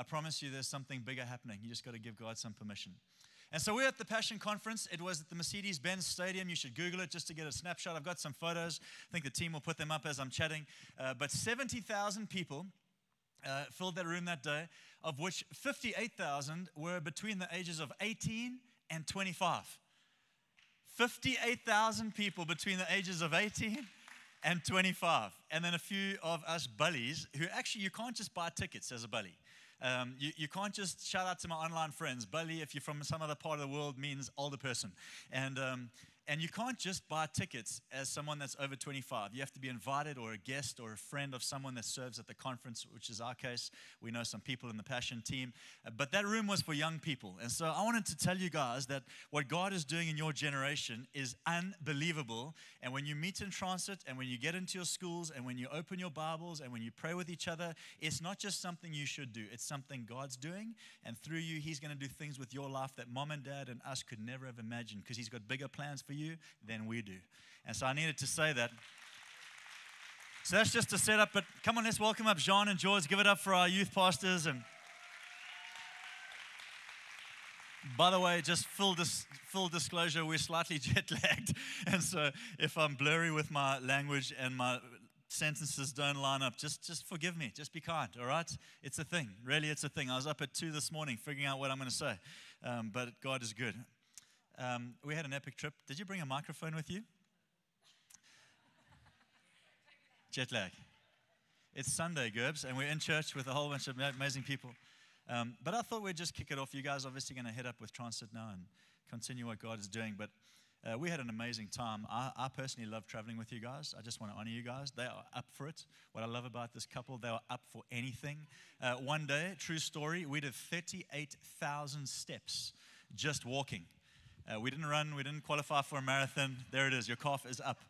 I promise you there's something bigger happening. You just got to give God some permission. And so we're at the Passion Conference. It was at the Mercedes Benz Stadium. You should Google it just to get a snapshot. I've got some photos. I think the team will put them up as I'm chatting. Uh, but 70,000 people uh, filled that room that day, of which 58,000 were between the ages of 18 and 25. 58,000 people between the ages of 18 and 25. And then a few of us bullies who actually, you can't just buy tickets as a bully. Um, you, you can't just shout out to my online friends. Bully, if you're from some other part of the world, means older person. And um, and you can't just buy tickets as someone that's over 25. You have to be invited or a guest or a friend of someone that serves at the conference, which is our case. We know some people in the Passion team. Uh, but that room was for young people. And so I wanted to tell you guys that what God is doing in your generation is unbelievable. And when you meet in transit and when you get into your schools and when you open your Bibles and when you pray with each other, it's not just something you should do, it's something God's doing. And through you, He's going to do things with your life that mom and dad and us could never have imagined because He's got bigger plans for you you than we do. And so I needed to say that. So that's just a setup, but come on, let's welcome up Jean and George. Give it up for our youth pastors. And by the way, just full, dis- full disclosure, we're slightly jet lagged. And so if I'm blurry with my language and my sentences don't line up, just, just forgive me. Just be kind, all right? It's a thing. Really, it's a thing. I was up at 2 this morning figuring out what I'm going to say. Um, but God is good. Um, we had an epic trip. Did you bring a microphone with you? Jet lag. It's Sunday, Gerbs, and we're in church with a whole bunch of amazing people. Um, but I thought we'd just kick it off. You guys obviously going to head up with Transit now and continue what God is doing. But uh, we had an amazing time. I, I, personally love traveling with you guys. I just want to honor you guys. They are up for it. What I love about this couple, they are up for anything. Uh, one day, true story, we did 38,000 steps just walking. Uh, we didn't run, we didn't qualify for a marathon. There it is, your cough is up.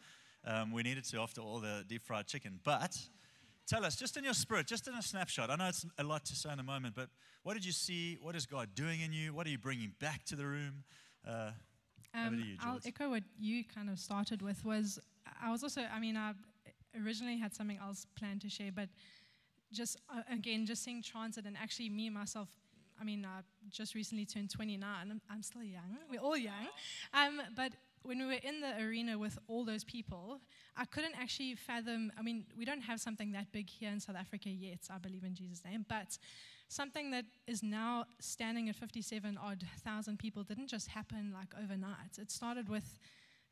Um, we needed to after all the deep fried chicken. But tell us, just in your spirit, just in a snapshot, I know it's a lot to say in a moment, but what did you see? What is God doing in you? What are you bringing back to the room? Uh, um, you, I'll echo what you kind of started with was I was also, I mean, I originally had something else planned to share, but just uh, again, just seeing transit and actually me and myself I mean, I just recently turned 29. I'm, I'm still young. We're all young. Um, but when we were in the arena with all those people, I couldn't actually fathom. I mean, we don't have something that big here in South Africa yet, I believe in Jesus' name, but something that is now standing at 57 odd thousand people didn't just happen like overnight. It started with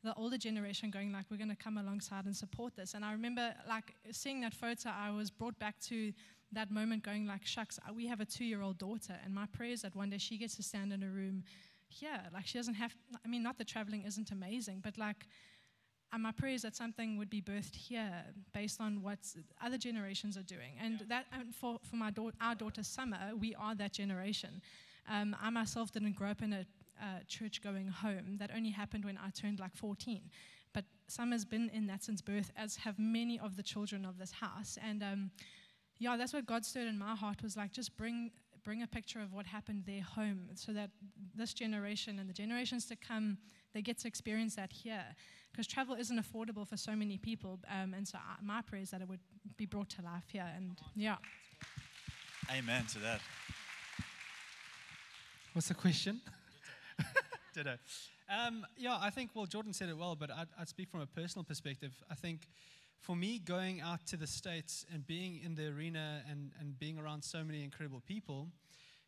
the older generation going like, we're going to come alongside and support this. And I remember like seeing that photo, I was brought back to that moment going like, shucks, uh, we have a two-year-old daughter, and my prayer is that one day she gets to stand in a room here. Like she doesn't have, I mean, not that traveling isn't amazing, but like, and my prayer is that something would be birthed here based on what other generations are doing. And that, and for, for my da- our daughter Summer, we are that generation. Um, I myself didn't grow up in a uh, church going home. That only happened when I turned like 14. But Summer's been in that since birth, as have many of the children of this house. And um, yeah, that's what God stirred in my heart was like, just bring bring a picture of what happened there home so that this generation and the generations to come they get to experience that here. Because travel isn't affordable for so many people um, and so I, my prayer is that it would be brought to life here and yeah. Amen to that. What's the question? Ditto. Um, yeah i think well jordan said it well but I'd, I'd speak from a personal perspective. I think for me, going out to the States and being in the arena and, and being around so many incredible people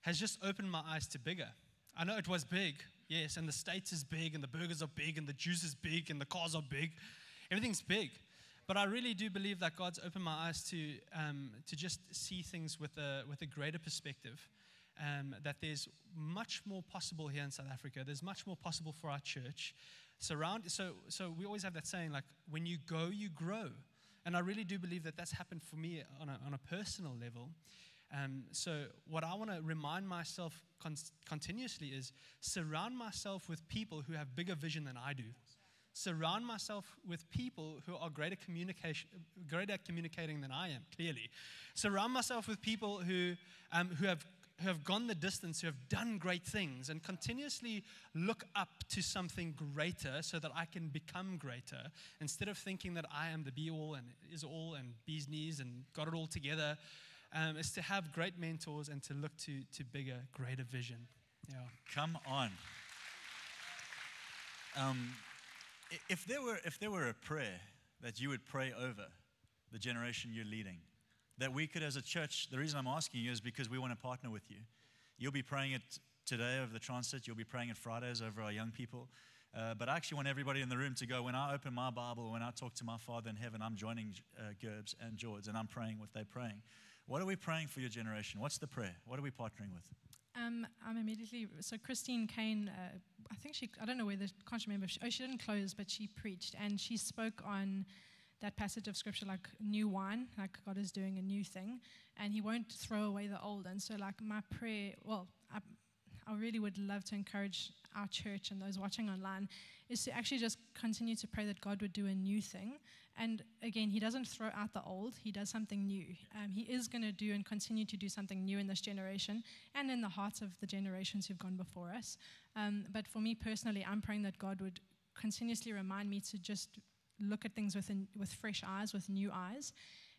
has just opened my eyes to bigger. I know it was big, yes, and the States is big, and the burgers are big, and the juice is big, and the cars are big. Everything's big. But I really do believe that God's opened my eyes to, um, to just see things with a, with a greater perspective. Um, that there's much more possible here in South Africa. There's much more possible for our church surround so so we always have that saying like when you go you grow and i really do believe that that's happened for me on a, on a personal level. Um, so what i want to remind myself con- continuously is surround myself with people who have bigger vision than i do. Surround myself with people who are greater communication greater at communicating than i am clearly. Surround myself with people who um, who have who have gone the distance, who have done great things, and continuously look up to something greater so that I can become greater instead of thinking that I am the be all and is all and bee's knees and got it all together. um, is to have great mentors and to look to, to bigger, greater vision. Yeah. Come on. Um, if, there were, if there were a prayer that you would pray over the generation you're leading, that we could, as a church, the reason I'm asking you is because we want to partner with you. You'll be praying it today over the transit, you'll be praying it Fridays over our young people. Uh, but I actually want everybody in the room to go, when I open my Bible, when I talk to my Father in heaven, I'm joining uh, Gerbs and George, and I'm praying what they're praying. What are we praying for your generation? What's the prayer? What are we partnering with? Um, I'm immediately so Christine Caine. Uh, I think she. I don't know whether. Can't remember. She, oh, she didn't close, but she preached and she spoke on that passage of scripture like new wine, like God is doing a new thing, and He won't throw away the old. And so, like my prayer. Well, I, I really would love to encourage our church and those watching online is to actually just continue to pray that God would do a new thing. And again, He doesn't throw out the old, He does something new. Um, he is going to do and continue to do something new in this generation and in the hearts of the generations who've gone before us. Um, but for me personally, I'm praying that God would continuously remind me to just look at things with, with fresh eyes, with new eyes,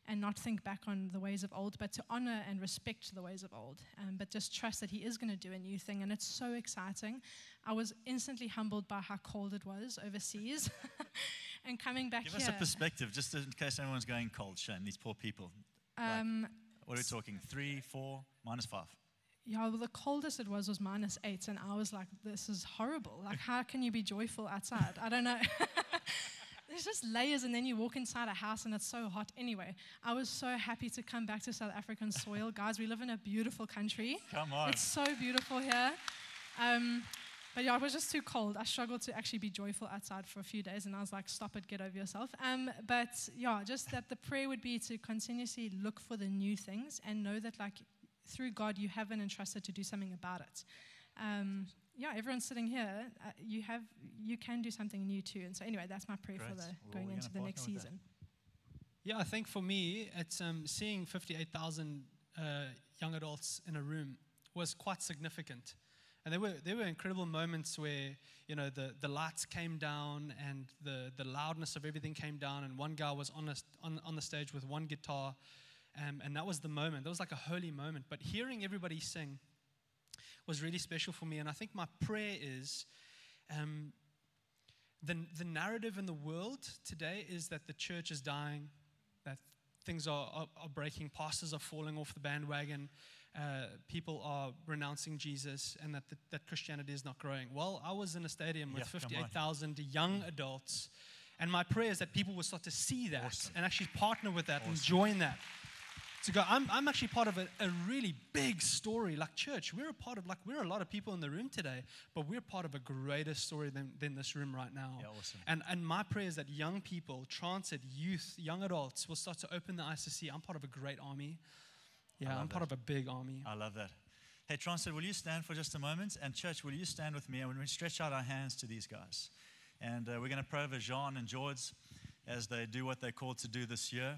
and not think back on the ways of old, but to honor and respect the ways of old, um, but just trust that He is going to do a new thing. And it's so exciting. I was instantly humbled by how cold it was overseas. and coming back Give here. us a perspective, just in case anyone's going cold, Shane, these poor people. Um, like, what are we talking? Three, four, minus five? Yeah, well, the coldest it was was minus eight, and I was like, this is horrible. Like, how can you be joyful outside? I don't know. there's just layers, and then you walk inside a house and it's so hot. Anyway, I was so happy to come back to South African soil. Guys, we live in a beautiful country. Come on. It's so beautiful here. Um, but yeah, it was just too cold. I struggled to actually be joyful outside for a few days, and I was like, stop it, get over yourself. Um, but yeah, just that the prayer would be to continuously look for the new things and know that, like, through God, you have been entrusted to do something about it. Um, yeah, everyone's sitting here, uh, you have, you can do something new too. And so, anyway, that's my prayer Great. for the well, going into the next season. Yeah, I think for me, it's um, seeing 58,000 uh, young adults in a room was quite significant. And there were, there were incredible moments where, you know, the, the lights came down and the, the loudness of everything came down, and one guy was on, a, on, on the stage with one guitar, um, and that was the moment. That was like a holy moment. But hearing everybody sing, was really special for me. And I think my prayer is um, the, the narrative in the world today is that the church is dying, that things are, are, are breaking, pastors are falling off the bandwagon, uh, people are renouncing Jesus, and that, the, that Christianity is not growing. Well, I was in a stadium with 58,000 young adults. And my prayer is that people will start to see that awesome. and actually partner with that awesome. and join that to go, I'm, I'm actually part of a, a really big story. Like, church, we're a part of, like, we're a lot of people in the room today, but we're part of a greater story than, than this room right now. Yeah, awesome. And, and my prayer is that young people, transit, youth, young adults will start to open their eyes to see I'm part of a great army. Yeah, I'm that. part of a big army. I love that. Hey, Transit, will you stand for just a moment? And, church, will you stand with me? And we stretch out our hands to these guys, and uh, we're going to pray over Jean and George as they do what they're called to do this year.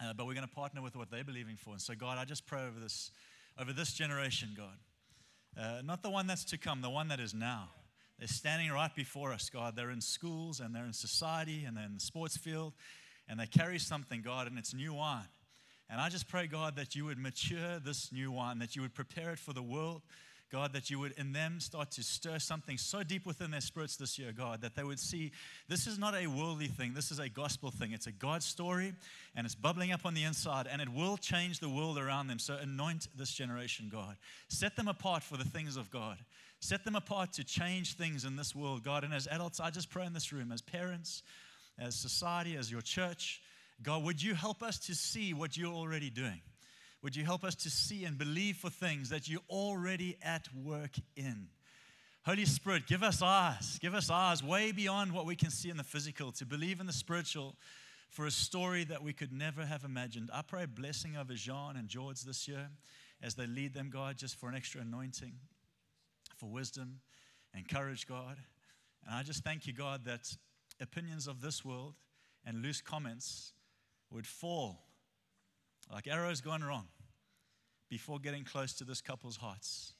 Uh, but we're going to partner with what they're believing for. And so, God, I just pray over this, over this generation, God. Uh, not the one that's to come, the one that is now. They're standing right before us, God. They're in schools and they're in society and they're in the sports field and they carry something, God, and it's new wine. And I just pray, God, that you would mature this new wine, that you would prepare it for the world, God, that you would in them start to stir something so deep within their spirits this year, God, that they would see this is not a worldly thing, this is a gospel thing. It's a God story, and it's bubbling up on the inside, and it will change the world around them. So anoint this generation, God. Set them apart for the things of God. Set them apart to change things in this world, God. And as adults, I just pray in this room, as parents, as society, as your church, God, would you help us to see what you're already doing? Would you help us to see and believe for things that you're already at work in? Holy Spirit, give us eyes, give us eyes way beyond what we can see in the physical, to believe in the spiritual for a story that we could never have imagined. I pray blessing over Jean and George this year as they lead them, God, just for an extra anointing, for wisdom and courage, God. And I just thank you, God, that opinions of this world and loose comments would fall like arrows gone wrong before getting close to this couple's hearts.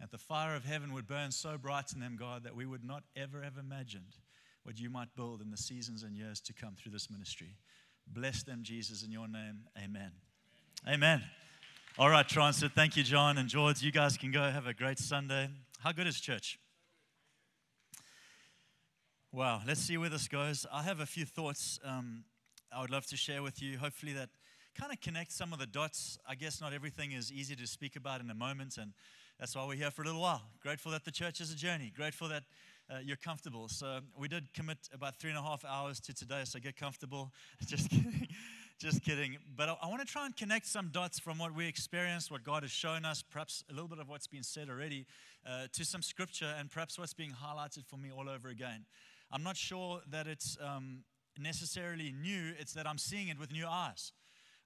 That the fire of heaven would burn so bright in them, God, that we would not ever have imagined what you might build in the seasons and years to come through this ministry. Bless them, Jesus, in your name. Amen. Amen. Amen. All right, Transit. Thank you, John and George. You guys can go have a great Sunday. How good is church? Wow, let's see where this goes. I have a few thoughts um, I would love to share with you. Hopefully, that kind of connect some of the dots. I guess not everything is easy to speak about in a moment, and that's why we're here for a little while. Grateful that the church is a journey. Grateful that uh, you're comfortable. So we did commit about three and a half hours to today, so get comfortable. Just kidding. Just kidding. But I, I want to try and connect some dots from what we experienced, what God has shown us, perhaps a little bit of what's been said already, uh, to some scripture, and perhaps what's being highlighted for me all over again. I'm not sure that it's um, necessarily new, it's that I'm seeing it with new eyes.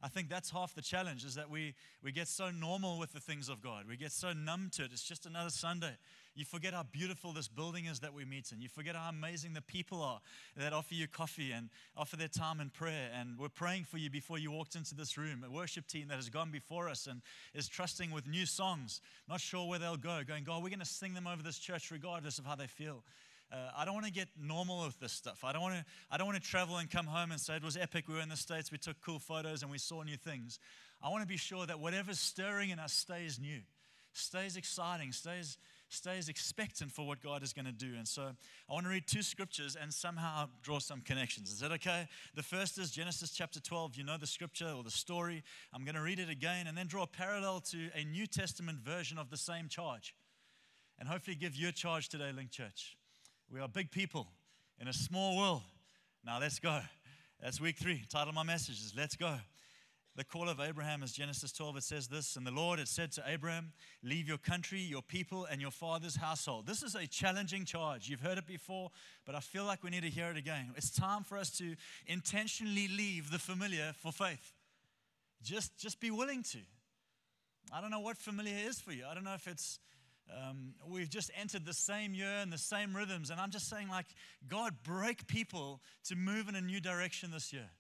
I think that's half the challenge is that we, we get so normal with the things of God. We get so numb to it. It's just another Sunday. You forget how beautiful this building is that we meet in. You forget how amazing the people are that offer you coffee and offer their time in prayer. And we're praying for you before you walked into this room. A worship team that has gone before us and is trusting with new songs, not sure where they'll go, going, God, we're going to sing them over this church regardless of how they feel. Uh, I don't want to get normal with this stuff. I don't want to. I don't want to travel and come home and say it was epic. We were in the states. We took cool photos and we saw new things. I want to be sure that whatever's stirring in us stays new, stays exciting, stays stays expectant for what God is going to do. And so I want to read two scriptures and somehow draw some connections. Is that okay? The first is Genesis chapter 12. You know the scripture or the story. I'm going to read it again and then draw a parallel to a New Testament version of the same charge. And hopefully give you a charge today, LINC Church. We are big people in a small world. Now let's go. That's week three. Title of my message is Let's Go. The call of Abraham is Genesis 12. It says this And the Lord had said to Abraham, Leave your country, your people, and your father's household. This is a challenging charge. You've heard it before, but I feel like we need to hear it again. It's time for us to intentionally leave the familiar for faith. Just, just be willing to. I don't know what familiar is for you. I don't know if it's um, we've just entered the same year and the same rhythms. And I'm just saying, like, God, break people to move in a new direction this year.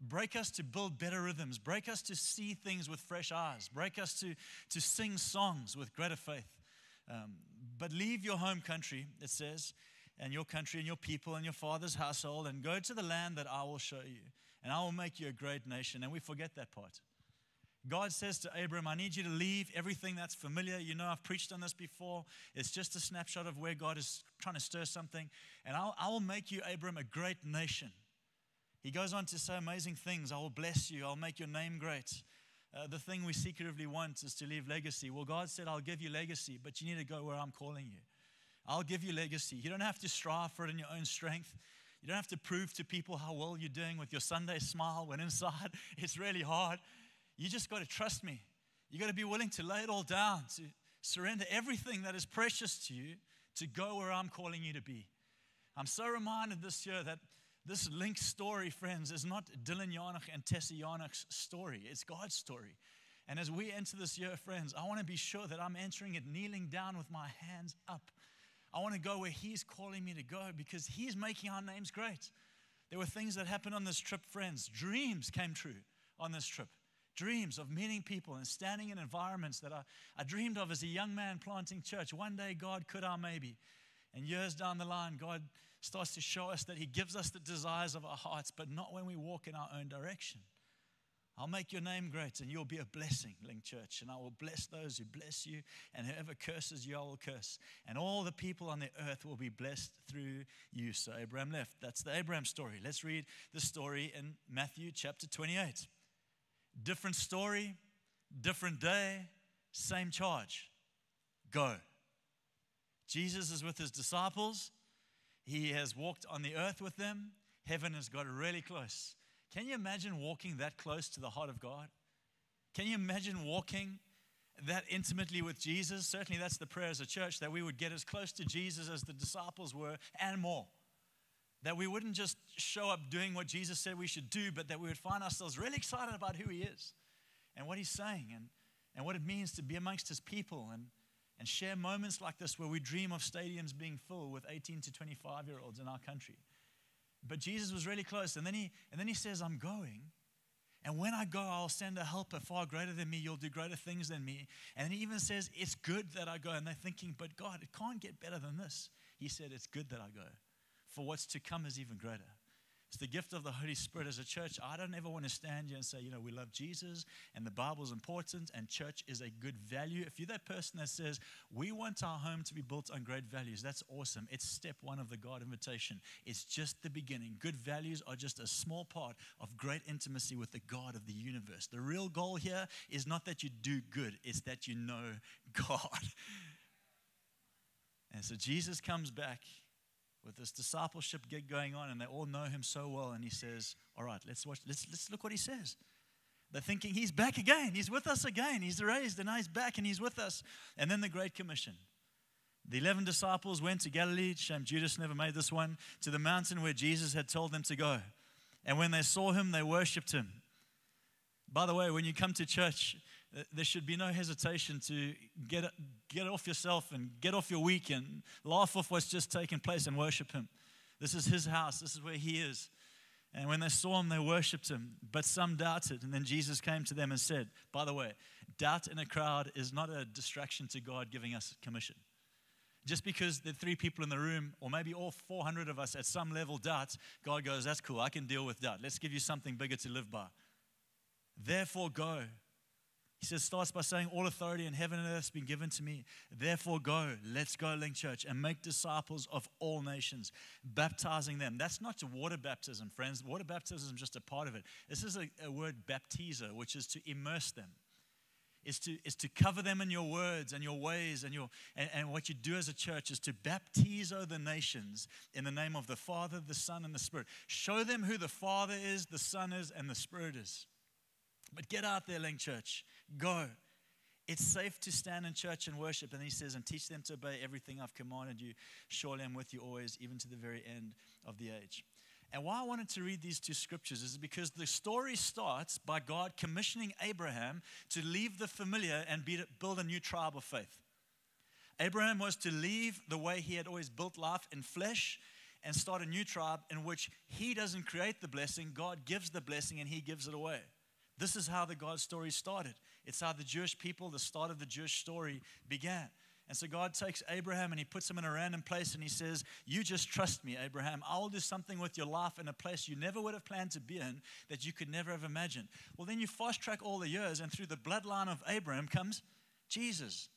Break us to build better rhythms. Break us to see things with fresh eyes. Break us to, to sing songs with greater faith. Um, but leave your home country, it says, and your country and your people and your father's household, and go to the land that I will show you. And I will make you a great nation. And we forget that part. God says to Abram, I need you to leave everything that's familiar. You know, I've preached on this before. It's just a snapshot of where God is trying to stir something. And I'll, I will make you, Abram, a great nation. He goes on to say amazing things. I will bless you. I'll make your name great. Uh, the thing we secretively want is to leave legacy. Well, God said, I'll give you legacy, but you need to go where I'm calling you. I'll give you legacy. You don't have to strive for it in your own strength. You don't have to prove to people how well you're doing with your Sunday smile when inside it's really hard. You just got to trust me. You got to be willing to lay it all down, to surrender everything that is precious to you to go where I'm calling you to be. I'm so reminded this year that this LINC story, friends, is not Dylan Jahnig and Tessa Jahnig's story. It's God's story. And as we enter this year, friends, I want to be sure that I'm entering it kneeling down with my hands up. I want to go where He's calling me to go because He's making our names great. There were things that happened on this trip, friends. Dreams came true on this trip dreams of meeting people and standing in environments that I, I dreamed of as a young man planting church. One day, God could our maybe. And years down the line, God starts to show us that He gives us the desires of our hearts, but not when we walk in our own direction. I'll make your name great and you'll be a blessing, LINC Church. And I will bless those who bless you, and whoever curses you, I will curse. And all the people on the earth will be blessed through you. So Abraham left. That's the Abraham story. Let's read the story in Matthew chapter 28. Different story, different day, same charge. Go. Jesus is with his disciples. He has walked on the earth with them. Heaven has got really close. Can you imagine walking that close to the heart of God? Can you imagine walking that intimately with Jesus? Certainly, that's the prayer as a church that we would get as close to Jesus as the disciples were and more. That we wouldn't just show up doing what Jesus said we should do, but that we would find ourselves really excited about who He is and what He's saying and, and what it means to be amongst His people and, and share moments like this where we dream of stadiums being full with 18 to 25 year olds in our country. But Jesus was really close. And then he, and then he says, I'm going. And when I go, I'll send a helper far greater than me. You'll do greater things than me. And he even says, It's good that I go. And they're thinking, But God, it can't get better than this. He said, It's good that I go for what's to come is even greater. It's the gift of the Holy Spirit as a church. I don't ever want to stand here and say, you know, we love Jesus and the Bible's important and church is a good value. If you're that person that says, we want our home to be built on great values, that's awesome. It's step one of the God invitation. It's just the beginning. Good values are just a small part of great intimacy with the God of the universe. The real goal here is not that you do good, it's that you know God. And so Jesus comes back with this discipleship gig going on, and they all know him so well. And he says, All right, let's watch, let's, let's look what he says. They're thinking he's back again. He's with us again. He's raised and now he's back and he's with us. And then the Great Commission. The 11 disciples went to Galilee. Shame Judas never made this one. To the mountain where Jesus had told them to go. And when they saw him, they worshiped him. By the way, when you come to church, there should be no hesitation to get, get off yourself and get off your week and laugh off what's just taken place and worship Him. This is His house, this is where He is. And when they saw Him, they worshiped Him, but some doubted. And then Jesus came to them and said, By the way, doubt in a crowd is not a distraction to God giving us commission. Just because the three people in the room, or maybe all 400 of us at some level doubt, God goes, That's cool, I can deal with doubt. Let's give you something bigger to live by. Therefore, go he says, starts by saying, All authority in heaven and earth has been given to me. Therefore, go, let's go, LINC Church, and make disciples of all nations, baptizing them. That's not water baptism, friends. Water baptism is just a part of it. This is a, a word baptizo, which is to immerse them. Is to, is to cover them in your words and your ways and your and, and what you do as a church is to baptizo the nations in the name of the Father, the Son, and the Spirit. Show them who the Father is, the Son is, and the Spirit is. But get out there, LINC Church. Go. It's safe to stand in church and worship. And he says, and teach them to obey everything I've commanded you. Surely I'm with you always, even to the very end of the age. And why I wanted to read these two scriptures is because the story starts by God commissioning Abraham to leave the familiar and build a new tribe of faith. Abraham was to leave the way he had always built life in flesh and start a new tribe in which he doesn't create the blessing, God gives the blessing and he gives it away. This is how the God story started. It's how the Jewish people, the start of the Jewish story began. And so God takes Abraham and he puts him in a random place and he says, You just trust me, Abraham. I will do something with your life in a place you never would have planned to be in that you could never have imagined. Well, then you fast track all the years, and through the bloodline of Abraham comes Jesus.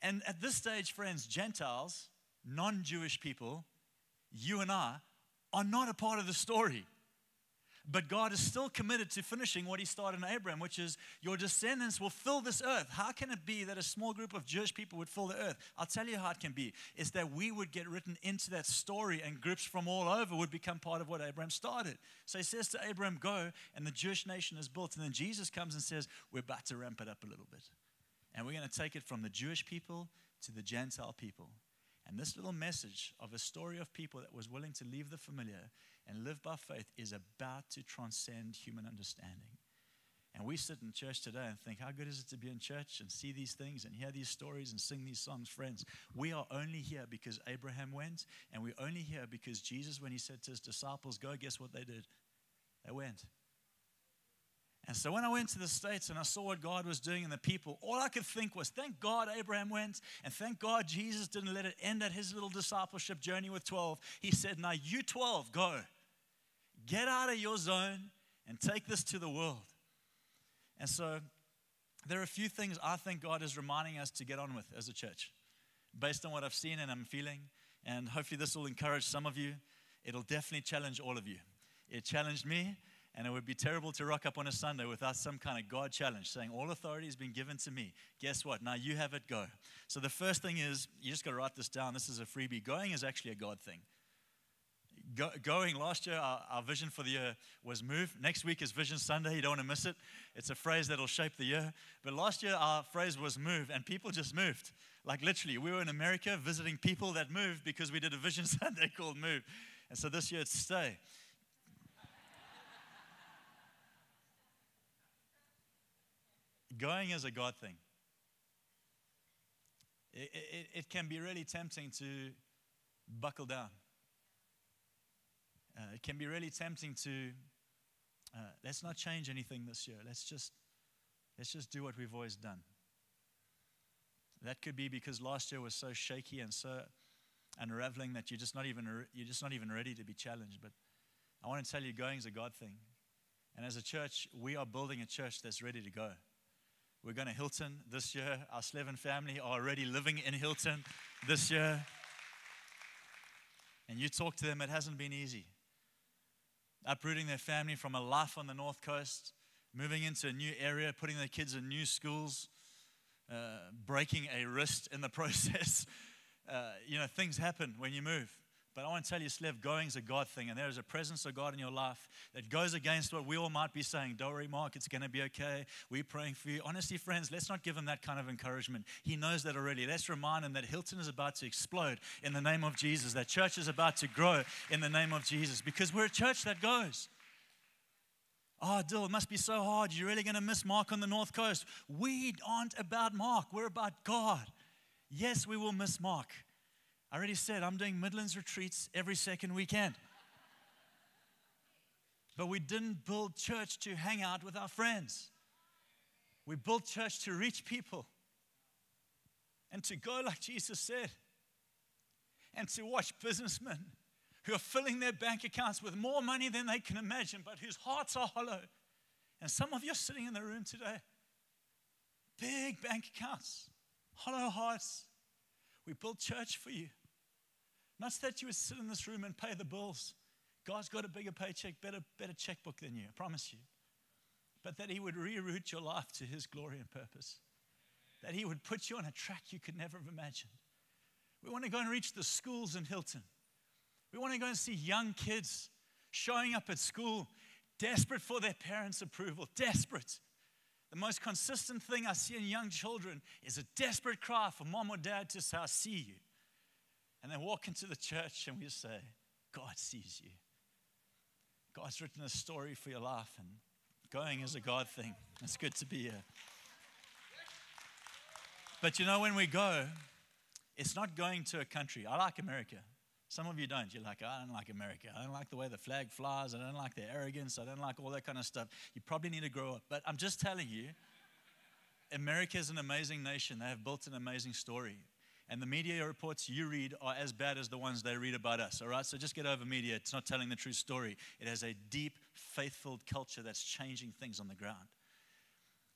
And at this stage, friends, Gentiles, non Jewish people, you and I, are not a part of the story. But God is still committed to finishing what He started in Abraham, which is your descendants will fill this earth. How can it be that a small group of Jewish people would fill the earth? I'll tell you how it can be. Is that we would get written into that story and groups from all over would become part of what Abraham started. So He says to Abraham, Go, and the Jewish nation is built. And then Jesus comes and says, We're about to ramp it up a little bit. And we're going to take it from the Jewish people to the Gentile people. And this little message of a story of people that was willing to leave the familiar and live by faith is about to transcend human understanding. And we sit in church today and think, how good is it to be in church and see these things and hear these stories and sing these songs? Friends, we are only here because Abraham went, and we're only here because Jesus, when he said to his disciples, go, guess what they did? They went. And so when I went to the States and I saw what God was doing in the people, all I could think was, thank God Abraham went, and thank God Jesus didn't let it end at his little discipleship journey with 12. He said, now you 12, go. Get out of your zone and take this to the world. And so there are a few things I think God is reminding us to get on with as a church, based on what I've seen and I'm feeling. And hopefully, this will encourage some of you. It'll definitely challenge all of you. It challenged me, and it would be terrible to rock up on a Sunday without some kind of God challenge saying, All authority has been given to me. Guess what? Now you have it, go. So the first thing is, you just got to write this down. This is a freebie. Going is actually a God thing go, going last year, our, our, vision for the year was move. Next week is Vision Sunday. You don't want to miss it. It's a phrase that'll shape the year. But last year, our phrase was move, and people just moved. Like literally, we were in America visiting people that moved because we did a Vision Sunday called Move. And so this year, it's stay. Going is a God thing. It, it, it can be really tempting to buckle down uh, it can be really tempting to uh, let's not change anything this year. Let's just let's just do what we've always done. That could be because last year was so shaky and so unraveling that you're just not even you're just not even ready to be challenged. But I want to tell you, going is a God thing. And as a church, we are building a church that's ready to go. We're going to Hilton this year. Our Slevin family are already living in Hilton this year. And you talk to them, it hasn't been easy. Uprooting their family from a life on the North Coast, moving into a new area, putting their kids in new schools, uh, breaking a wrist in the process. Uh, you know, things happen when you move. But I want to tell you, Slev, going is a God thing, and there is a presence of God in your life that goes against what we all might be saying. Don't worry, Mark, it's going to be okay. We're praying for you. Honestly, friends, let's not give him that kind of encouragement. He knows that already. Let's remind him that Hilton is about to explode in the name of Jesus, that church is about to grow in the name of Jesus, because we're a church that goes. Oh, Dill, it must be so hard. You're really going to miss Mark on the North Coast. We aren't about Mark, we're about God. Yes, we will miss Mark. I already said I'm doing Midlands retreats every second weekend. But we didn't build church to hang out with our friends. We built church to reach people and to go like Jesus said, and to watch businessmen who are filling their bank accounts with more money than they can imagine, but whose hearts are hollow. And some of you are sitting in the room today. Big bank accounts, hollow hearts. We built church for you. Not that you would sit in this room and pay the bills. God's got a bigger paycheck, better, better checkbook than you, I promise you. But that He would reroute your life to His glory and purpose. That He would put you on a track you could never have imagined. We want to go and reach the schools in Hilton. We want to go and see young kids showing up at school, desperate for their parents' approval, desperate. The most consistent thing I see in young children is a desperate cry for mom or dad to say, I see you. And then walk into the church and we say, God sees you. God's written a story for your life, and going is a God thing. It's good to be here. But you know, when we go, it's not going to a country. I like America. Some of you don't. You're like, I don't like America. I don't like the way the flag flies. I don't like their arrogance. I don't like all that kind of stuff. You probably need to grow up. But I'm just telling you, America is an amazing nation. They have built an amazing story. And the media reports you read are as bad as the ones they read about us, all right? So just get over media. It's not telling the true story. It has a deep, faithful culture that's changing things on the ground.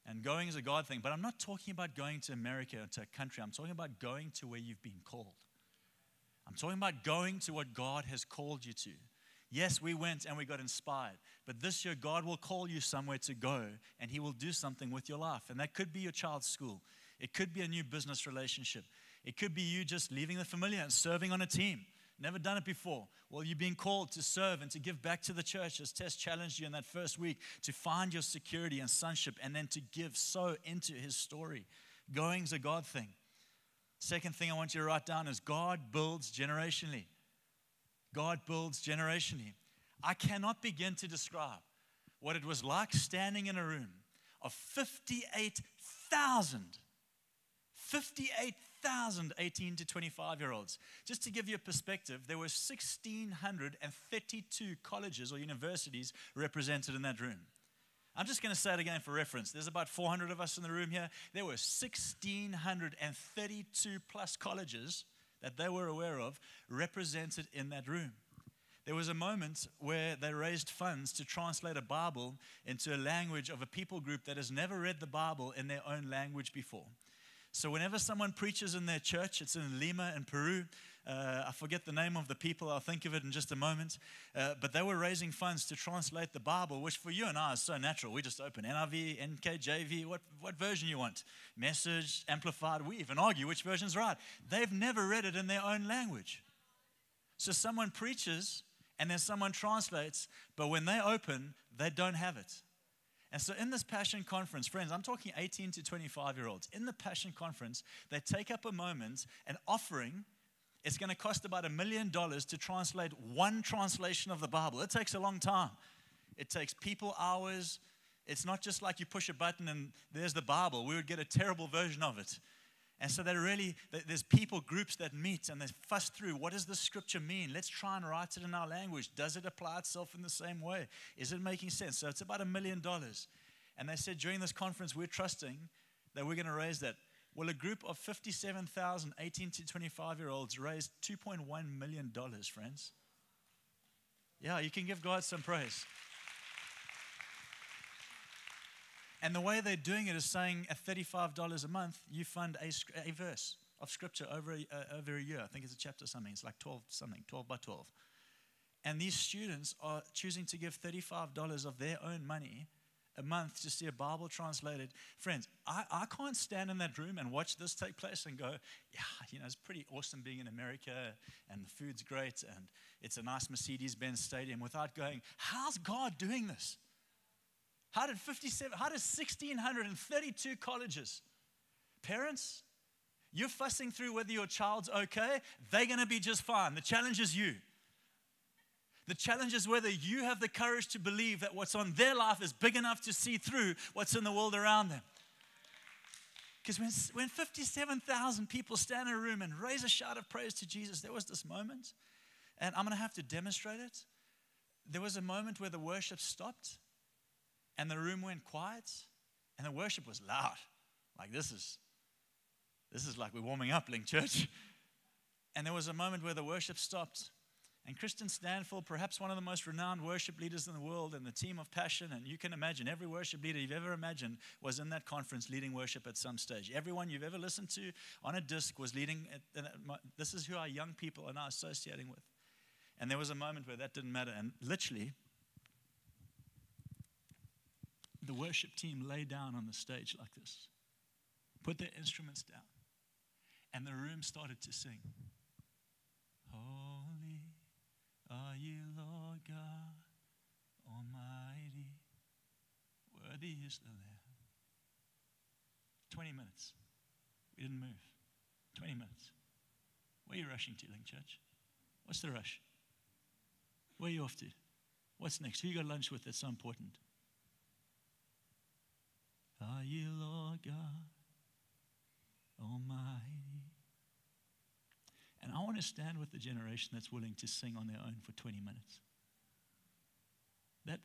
And going is a God thing. But I'm not talking about going to America or to a country. I'm talking about going to where you've been called. I'm talking about going to what God has called you to. Yes, we went and we got inspired, but this year God will call you somewhere to go and He will do something with your life. And that could be your child's school, it could be a new business relationship, it could be you just leaving the familiar and serving on a team. Never done it before. Well, you're being called to serve and to give back to the church as Tess challenged you in that first week to find your security and sonship and then to give so into his story. Going's a God thing. Second thing I want you to write down is God builds generationally. God builds generationally. I cannot begin to describe what it was like standing in a room of 58,000 58,000 1,000 18 to 25 year olds. Just to give you a perspective, there were 1,632 colleges or universities represented in that room. I'm just going to say it again for reference. There's about 400 of us in the room here. There were 1,632 plus colleges that they were aware of represented in that room. There was a moment where they raised funds to translate a Bible into a language of a people group that has never read the Bible in their own language before. So, whenever someone preaches in their church, it's in Lima in Peru. Uh, I forget the name of the people, I'll think of it in just a moment. Uh, but they were raising funds to translate the Bible, which for you and I is so natural. We just open NIV, NKJV, what, what version you want. Message, Amplified. We even argue which version's right. They've never read it in their own language. So, someone preaches and then someone translates, but when they open, they don't have it. And so, in this Passion Conference, friends, I'm talking 18 to 25 year olds. In the Passion Conference, they take up a moment, an offering. It's going to cost about a million dollars to translate one translation of the Bible. It takes a long time. It takes people hours. It's not just like you push a button and there's the Bible. We would get a terrible version of it. And so they really, there's people groups that meet and they fuss through what does the scripture mean? Let's try and write it in our language. Does it apply itself in the same way? Is it making sense? So it's about a million dollars. And they said during this conference, we're trusting that we're going to raise that. Well, a group of 57,000 18 to 25 year olds raised $2.1 million, friends. Yeah, you can give God some praise. And the way they're doing it is saying at $35 a month, you fund a, a verse of scripture over a, uh, over a year. I think it's a chapter something. It's like 12 something, 12 by 12. And these students are choosing to give $35 of their own money a month to see a Bible translated. Friends, I, I can't stand in that room and watch this take place and go, yeah, you know, it's pretty awesome being in America and the food's great and it's a nice Mercedes Benz stadium without going, how's God doing this? How did 57, how did 1,632 colleges? Parents, you're fussing through whether your child's okay, they're to be just fine. The challenge is you. The challenge is whether you have the courage to believe that what's on their life is big enough to see through what's in the world around them. Because when, when 57,000 people stand in a room and raise a shout of praise to Jesus, there was this moment, and I'm going to have to demonstrate it. There was a moment where the worship stopped and the room went quiet and the worship was loud. Like this is this is like we're warming up, LINC Church. And there was a moment where the worship stopped. And Kristian Stanfill, perhaps one of the most renowned worship leaders in the world, and the team of Passion, and you can imagine every worship leader you've ever imagined was in that conference leading worship at some stage. Everyone you've ever listened to on a disc was leading. this is who our young people are now associating with. And there was a moment where that didn't matter. And literally, the worship team lay down on the stage like this, put their instruments down, and the room started to sing. Holy are you, Lord God Almighty. Worthy is the Lamb. 20 minutes. We didn't move. 20 minutes. Where are you rushing to, LINC Church? What's the rush? Where are you off to? What's next? Who you got lunch with that's so important? Are you Lord God Almighty? And I want to stand with the generation that's willing to sing on their own for 20 minutes. That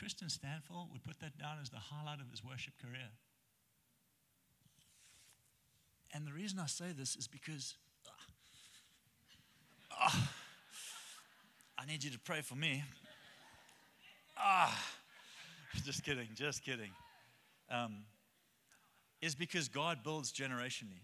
Kristian Stanfill would put that down as the highlight of his worship career. And the reason I say this is because uh, uh, I need you to pray for me. Ah, just kidding, just kidding um, is because God builds generationally.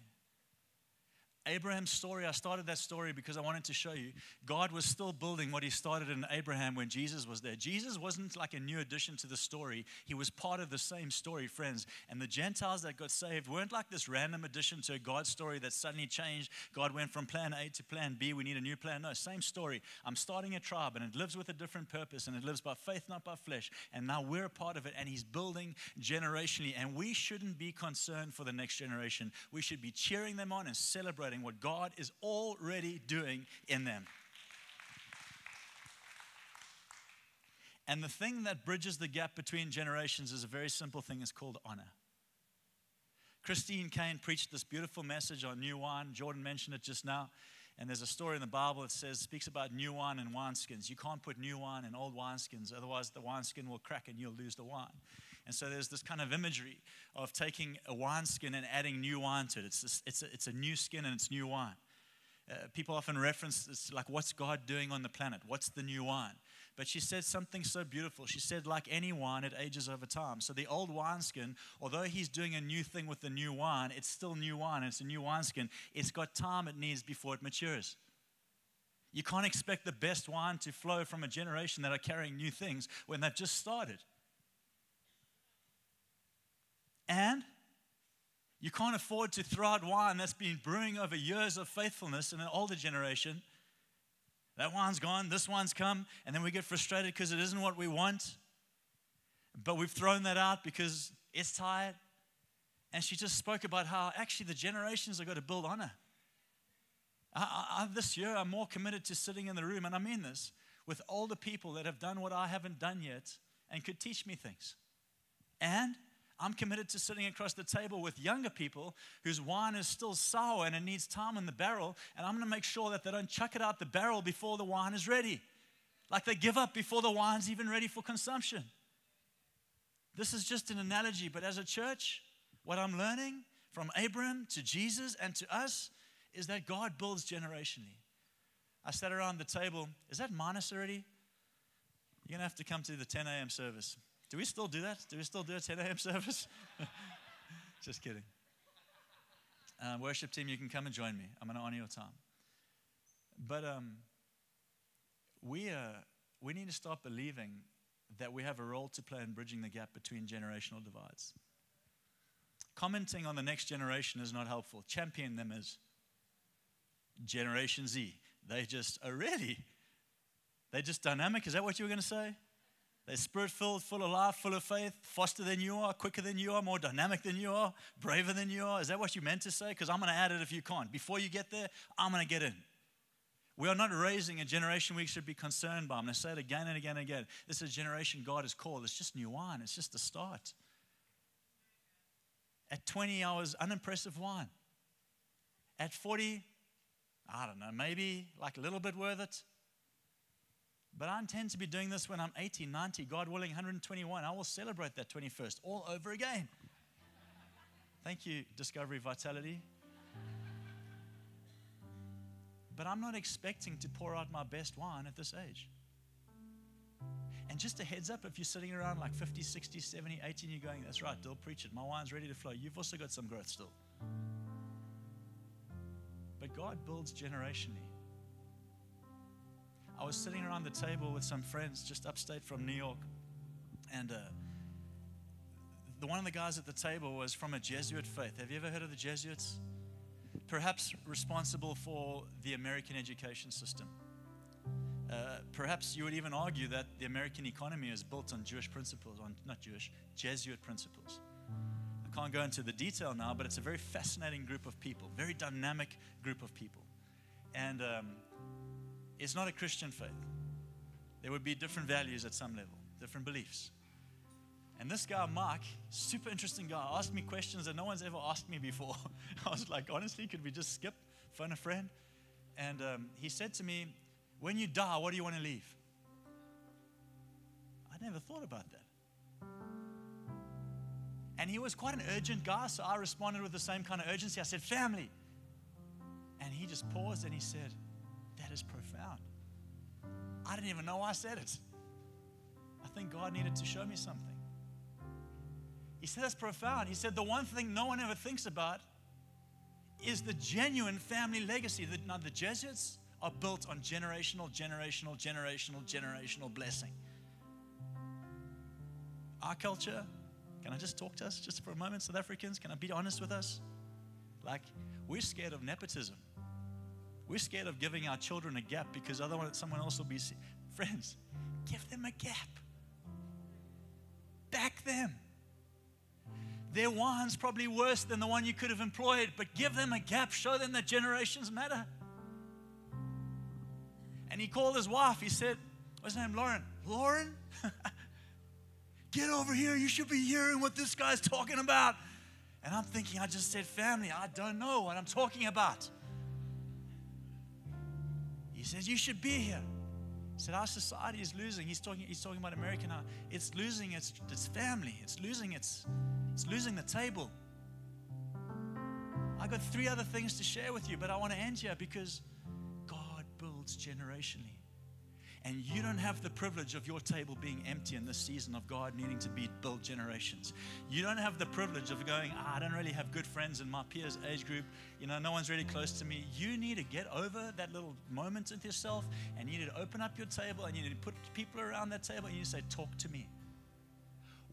Abraham's story, I started that story because I wanted to show you God was still building what he started in Abraham when Jesus was there. Jesus wasn't like a new addition to the story, he was part of the same story, friends. And the Gentiles that got saved weren't like this random addition to a God story that suddenly changed. God went from plan A to plan B, we need a new plan. No, same story. I'm starting a tribe and it lives with a different purpose and it lives by faith, not by flesh. And now we're a part of it and he's building generationally. And we shouldn't be concerned for the next generation. We should be cheering them on and celebrating what God is already doing in them. And the thing that bridges the gap between generations is a very simple thing. It's called honor. Christine Caine preached this beautiful message on new wine. Jordan mentioned it just now. And there's a story in the Bible that says, speaks about new wine and wineskins. You can't put new wine in old wineskins, otherwise the wineskin will crack and you'll lose the wine. And so there's this kind of imagery of taking a wineskin and adding new wine to it. It's, this, it's, a, it's a new skin and it's new wine. Uh, people often reference this like, what's God doing on the planet? What's the new wine? But she said something so beautiful. She said, like any wine, it ages over time. So the old wineskin, although he's doing a new thing with the new wine, it's still new wine. It's a new wineskin. It's got time it needs before it matures. You can't expect the best wine to flow from a generation that are carrying new things when they've just started. And you can't afford to throw out wine that's been brewing over years of faithfulness in an older generation. That wine's gone, this wine's come, and then we get frustrated because it isn't what we want. But we've thrown that out because it's tired. And she just spoke about how actually the generations are going to build honor. I, I, this year, I'm more committed to sitting in the room, and I mean this, with older people that have done what I haven't done yet and could teach me things. And I'm committed to sitting across the table with younger people whose wine is still sour and it needs time in the barrel, and I'm going to make sure that they don't chuck it out the barrel before the wine is ready. Like they give up before the wine's even ready for consumption. This is just an analogy, but as a church, what I'm learning from Abram to Jesus and to us is that God builds generationally. I sat around the table. Is that minus already? You're going to have to come to the 10 a.m. service. Do we still do that? Do we still do a 10 a.m. service? Just kidding. Uh, worship team, you can come and join me. I'm going to honor your time. But um, we, uh, we need to start believing that we have a role to play in bridging the gap between generational divides. Commenting on the next generation is not helpful. Champion them as Generation Z. They just are really, they're just dynamic. Is that what you were going to say? They're spirit filled, full of life, full of faith, faster than you are, quicker than you are, more dynamic than you are, braver than you are. Is that what you meant to say? Because I'm going to add it if you can't. Before you get there, I'm going to get in. We are not raising a generation we should be concerned by. I'm going to say it again and again and again. This is a generation God has called. It's just new wine, it's just the start. At 20, I was unimpressive wine. At 40, I don't know, maybe like a little bit worth it. But I intend to be doing this when I'm 80, 90, God willing, 121. I will celebrate that 21st all over again. Thank you, Discovery Vitality. But I'm not expecting to pour out my best wine at this age. And just a heads up, if you're sitting around like 50, 60, 70, 80, and you're going, that's right, Dill, preach it. My wine's ready to flow. You've also got some growth still. But God builds generationally. I was sitting around the table with some friends just upstate from New York, and uh, the one of the guys at the table was from a Jesuit faith. Have you ever heard of the Jesuits? Perhaps responsible for the American education system. Uh, perhaps you would even argue that the American economy is built on Jewish principles, on not Jewish, Jesuit principles. I can't go into the detail now, but it's a very fascinating group of people, very dynamic group of people. And um, it's not a Christian faith. There would be different values at some level, different beliefs. And this guy, Mark, super interesting guy, asked me questions that no one's ever asked me before. I was like, honestly, could we just skip, phone a friend? And um, he said to me, When you die, what do you want to leave? I never thought about that. And he was quite an urgent guy, so I responded with the same kind of urgency. I said, Family. And he just paused and he said, That is profound. I didn't even know I said it. I think God needed to show me something. He said that's profound. He said the one thing no one ever thinks about is the genuine family legacy. That now the Jesuits are built on generational, generational, generational, generational blessing. Our culture, can I just talk to us just for a moment, South Africans? Can I be honest with us? Like, we're scared of nepotism. We're scared of giving our children a gap because otherwise someone else will be. Friends, give them a gap. Back them. Their wine's probably worse than the one you could have employed, but give them a gap, show them that generations matter. And he called his wife. He said, What's her name? Lauren. Lauren? Get over here. You should be hearing what this guy's talking about. And I'm thinking, I just said family. I don't know what I'm talking about. He says, You should be here. He said, Our society is losing. He's talking, he's talking about America now. It's losing its, its family, it's losing its it's losing the table. I got three other things to share with you, but I want to end here because God builds generationally. And you don't have the privilege of your table being empty in this season of God needing to be built generations. You don't have the privilege of going, ah, I don't really have good friends in my peers' age group. You know, no one's really close to me. You need to get over that little moment with yourself and you need to open up your table and you need to put people around that table and you say, Talk to me.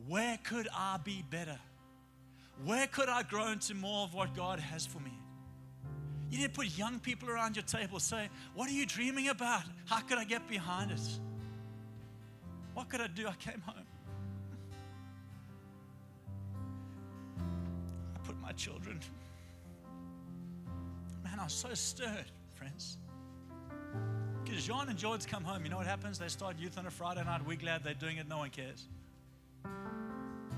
Where could I be better? Where could I grow into more of what God has for me? You need to put young people around your table. Say, What are you dreaming about? How could I get behind it? What could I do? I came home. I put my children. Man, I was so stirred, friends. Because John and George come home, you know what happens? They start youth on a Friday night. We're glad they're doing it. No one cares.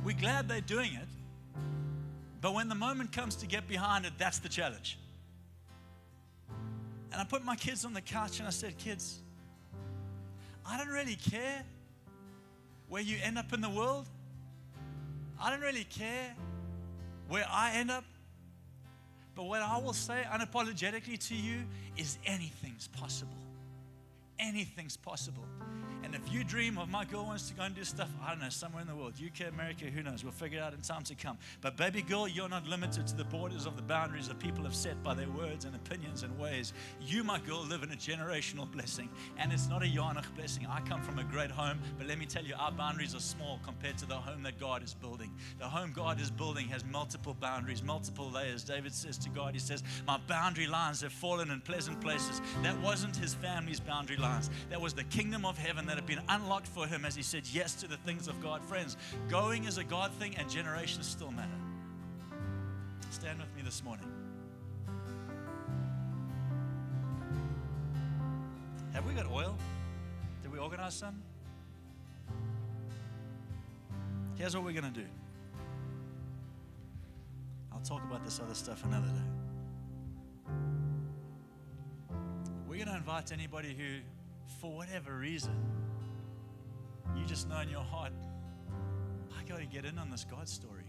We're glad they're doing it. But when the moment comes to get behind it, that's the challenge. And I put my kids on the couch and I said, Kids, I don't really care where you end up in the world. I don't really care where I end up. But what I will say unapologetically to you is anything's possible. anything's possible. And if you dream of my girl wants to go and do stuff, I don't know, somewhere in the world, UK, America, who knows? We'll figure it out in time to come. But baby girl, you're not limited to the borders of the boundaries that people have set by their words and opinions and ways. You, my girl, live in a generational blessing. And it's not a Jahnig blessing. I come from a great home, but let me tell you, our boundaries are small compared to the home that God is building. The home God is building has multiple boundaries, multiple layers. David says to God, He says, My boundary lines have fallen in pleasant places. That wasn't his family's boundary lines. That was the kingdom of heaven that had been unlocked for him as he said yes to the things of God. Friends, going is a God thing and generations still matter. Stand with me this morning. Have we got oil? Did we organize some? Here's what we're going to do. I'll talk about this other stuff another day. We're going to invite anybody who, for whatever reason, you just know in your heart, I got to get in on this God story.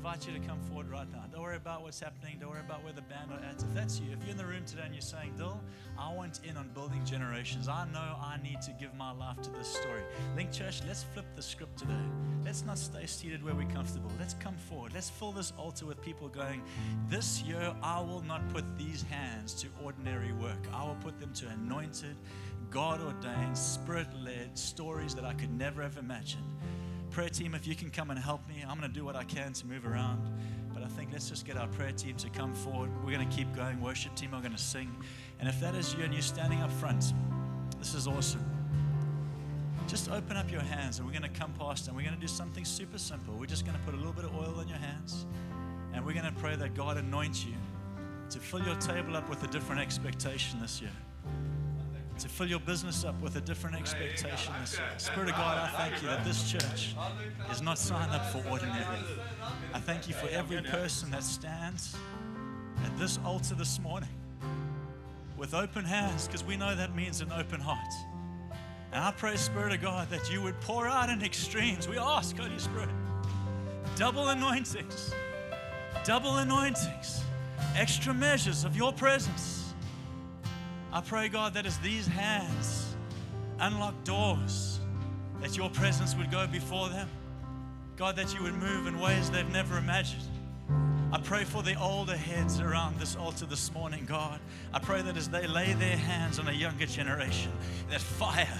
Invite you to come forward right now. Don't worry about what's happening. Don't worry about where the band are at. If that's you, if you're in the room today and you're saying, Dill, I want in on building generations. I know I need to give my life to this story. LINC Church, let's flip the script today. Let's not stay seated where we're comfortable. Let's come forward. Let's fill this altar with people going, This year I will not put these hands to ordinary work. I will put them to anointed, God ordained, spirit led stories that I could never have imagined. Prayer team, if you can come and help me, I'm going to do what I can to move around. But I think let's just get our prayer team to come forward. We're going to keep going. Worship team are going to sing. And if that is you and you're standing up front, this is awesome. Just open up your hands and we're going to come past and we're going to do something super simple. We're just going to put a little bit of oil on your hands and we're going to pray that God anoints you to fill your table up with a different expectation this year to fill your business up with a different expectation this year. Spirit of God, I thank you that this church is not signed up for ordinary. I thank you for every person that stands at this altar this morning with open hands, because we know that means an open heart. And I pray, Spirit of God, that you would pour out in extremes. We ask, Holy Spirit, double anointings, double anointings, extra measures of your presence. I pray, God, that as these hands unlock doors, that your presence would go before them. God, that you would move in ways they've never imagined. I pray for the older heads around this altar this morning, God. I pray that as they lay their hands on a younger generation, that fire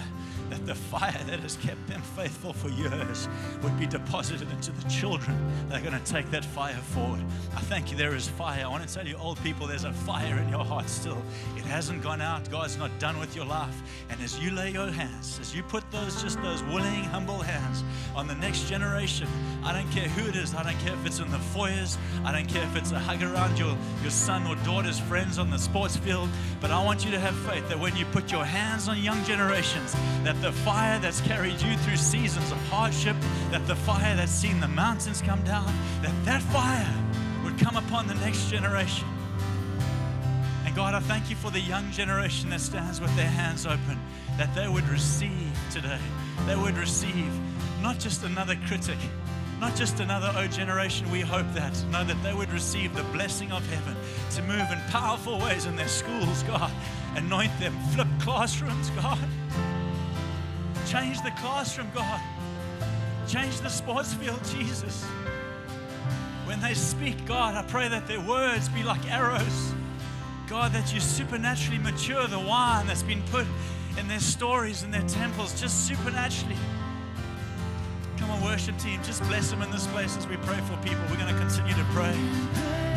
that the fire that has kept them faithful for years would be deposited into the children that are going to take that fire forward. I thank you, there is fire. I want to tell you, old people, there's a fire in your heart still. It hasn't gone out. God's not done with your life. And as you lay your hands, as you put those, just those willing, humble hands on the next generation, I don't care who it is. I don't care if it's in the foyers. I don't care if it's a hug around your, your son or daughter's friends on the sports field. But I want you to have faith that when you put your hands on young generations, that the fire that's carried you through seasons of hardship, that the fire that's seen the mountains come down, that that fire would come upon the next generation. And God, I thank you for the young generation that stands with their hands open, that they would receive today. They would receive not just another critic, not just another O generation. We hope that. No, that they would receive the blessing of heaven to move in powerful ways in their schools, God. Anoint them, flip classrooms, God. Change the classroom, God. Change the sports field, Jesus. When they speak, God, I pray that their words be like arrows. God, that you supernaturally mature the wine that's been put in their stories and their temples, just supernaturally. Come on, worship team, just bless them in this place as we pray for people. We're going to continue to pray.